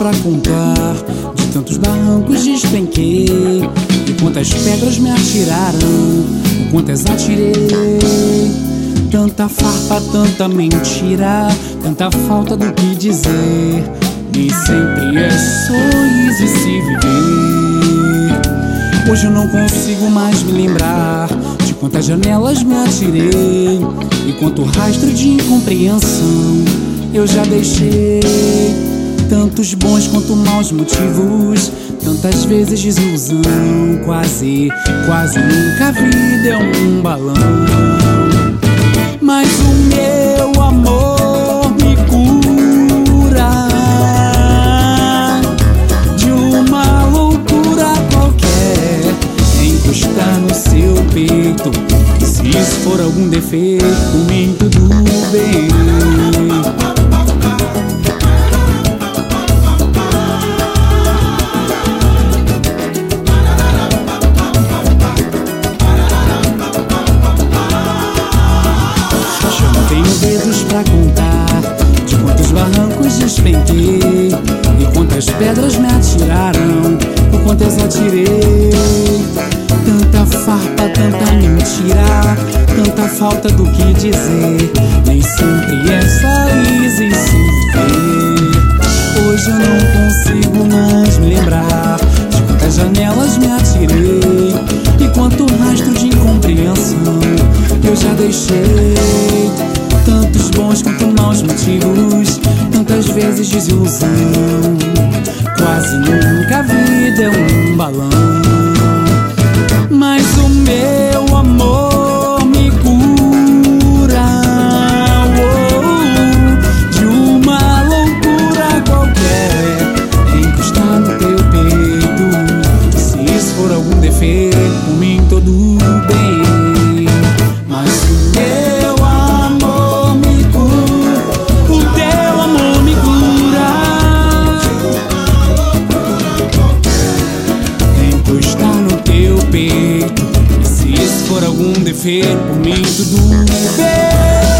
pra contar. De tantos barrancos despenquei. E quantas pedras me atiraram. Quantas atirei. Tanta farpa, tanta mentira. Tanta falta do que dizer. Nem sempre é só e se viver. Hoje eu não consigo mais me lembrar de quantas janelas me atirei e quanto rastro de incompreensão eu já deixei. Tantos bons quanto maus motivos, tantas vezes desilusão. Quase, quase nunca a vida é um balão. Mas o meu amor me cura de uma loucura qualquer. Encostar no seu peito. Se isso for algum defeito, por barrancos despenquei e quantas pedras me atiraram, por quantas atirei. Tanta farpa, tanta mentira, tanta falta do que dizer. Nem sempre é só easy se viver. Hoje eu não consigo mais me lembrar de quantas janelas me atirei e quanto rastro de incompreensão eu já deixei. Maus motivos, tantas vezes desilusão. Quase nunca a vida é um balão. Mas o meu amor me cura oh, de uma loucura qualquer. Encostar no teu peito. Se isso for algum defeito, por mim por algum dever, por mim tudo bem.